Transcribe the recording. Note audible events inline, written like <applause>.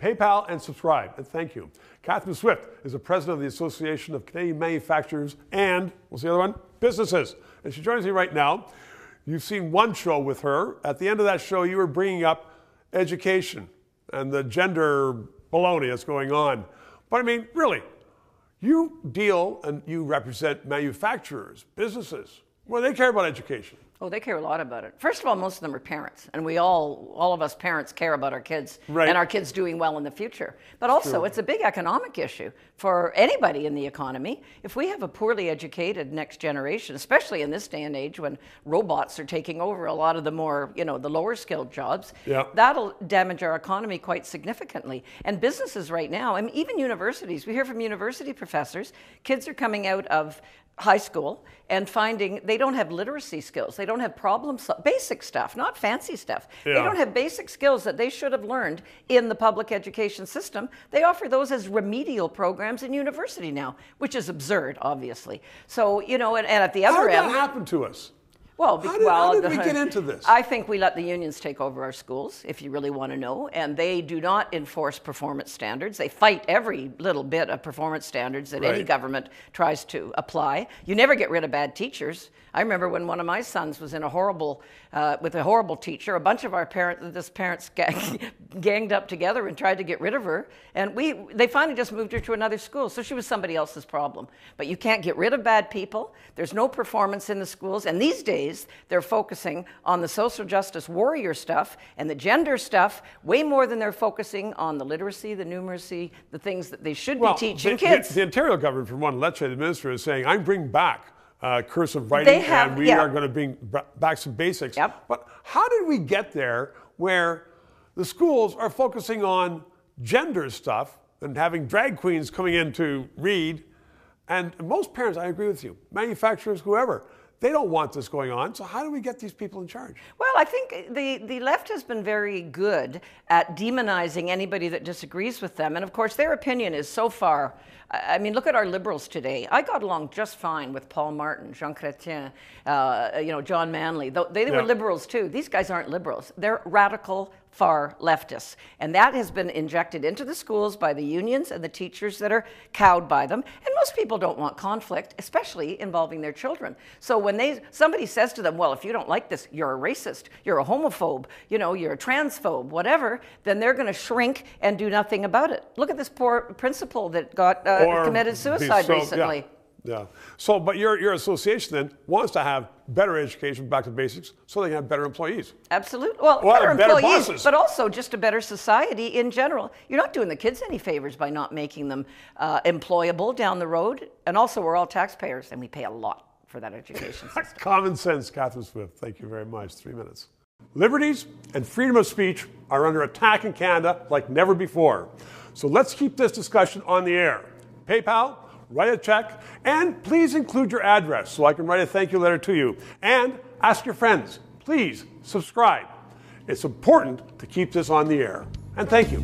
PayPal and subscribe, and thank you. Catherine Swift is the president of the Association of Canadian Manufacturers and, what's the other one? Businesses. And she joins me right now. You've seen one show with her. At the end of that show, you were bringing up education and the gender baloney that's going on. But I mean, really, you deal and you represent manufacturers, businesses. Well, they care about education. Oh, they care a lot about it. First of all, most of them are parents, and we all, all of us parents, care about our kids Right. and our kids doing well in the future. But also, True. it's a big economic issue for anybody in the economy. If we have a poorly educated next generation, especially in this day and age when robots are taking over a lot of the more, you know, the lower skilled jobs, Yeah. that'll damage our economy quite significantly. And businesses right now, I mean, even universities, we hear from university professors, kids are coming out of high school and finding they don't have literacy skills. They don't have problem basic stuff, not fancy stuff. They don't have basic skills that they should have learned in the public education system. They offer those as remedial programs in university now, which is absurd, obviously. So, you know, and, and at the other How did that end, happen to us? Well, be- How did- well, how did <laughs> we get into this? I think we let the unions take over our schools, if you really want to know, and they do not enforce performance standards. They fight every little bit of performance standards that any government tries to apply. You never get rid of bad teachers. I remember when one of my sons was in a horrible, uh, with a horrible teacher. A bunch of our parents, this parents, <laughs> gang, ganged up together and tried to get rid of her, and we, they finally just moved her to another school. So she was somebody else's problem. But you can't get rid of bad people. There's no performance in the schools, and these days they're focusing on the social justice warrior stuff and the gender stuff way more than they're focusing on the literacy, the numeracy, the things that they should be teaching the, kids. The, the Ontario government, for one, Lecce, the minister, is saying, I'm bringing back uh, cursive writing have- and we yeah. are going to bring back some basics. Yep. But how did we get there where the schools are focusing on gender stuff and having drag queens coming in to read? And most parents, I agree with you, manufacturers, whoever, they don't want this going on. So how do we get these people in charge? Well, I think the, the left has been very good at demonizing anybody that disagrees with them. And of course, their opinion is so far. I mean, look at our liberals today. I got along just fine with Paul Martin, Jean Chrétien, uh, you know, John Manley. They, they Yeah. were liberals too. These guys aren't liberals. They're radical far leftists. And that has been injected into the schools by the unions and the teachers that are cowed by them. And most people don't want conflict, especially involving their children. So when they somebody says to them, "Well, if you don't like this, you're a racist, you're a homophobe, you know, you're a transphobe, whatever," then they're going to shrink and do nothing about it. Look at this poor principal that got uh, committed suicide so- yeah, recently. Yeah. So, but your, your association then wants to have better education, back to basics, so they can have better employees. Absolutely. Well, Well, better better employees, bosses. but also just a better society in general. You're not doing the kids any favors by not making them uh, employable down the road. And also, we're all taxpayers, and we pay a lot for that education <laughs> system. Common sense, Catherine Swift. Thank you very much. Three minutes. Liberties and freedom of speech are under attack in Canada like never before. So let's keep this discussion on the air. PayPal, write a check, and please include your address so I can write a thank you letter to you. And ask your friends, please subscribe. It's important to keep this on the air. And thank you.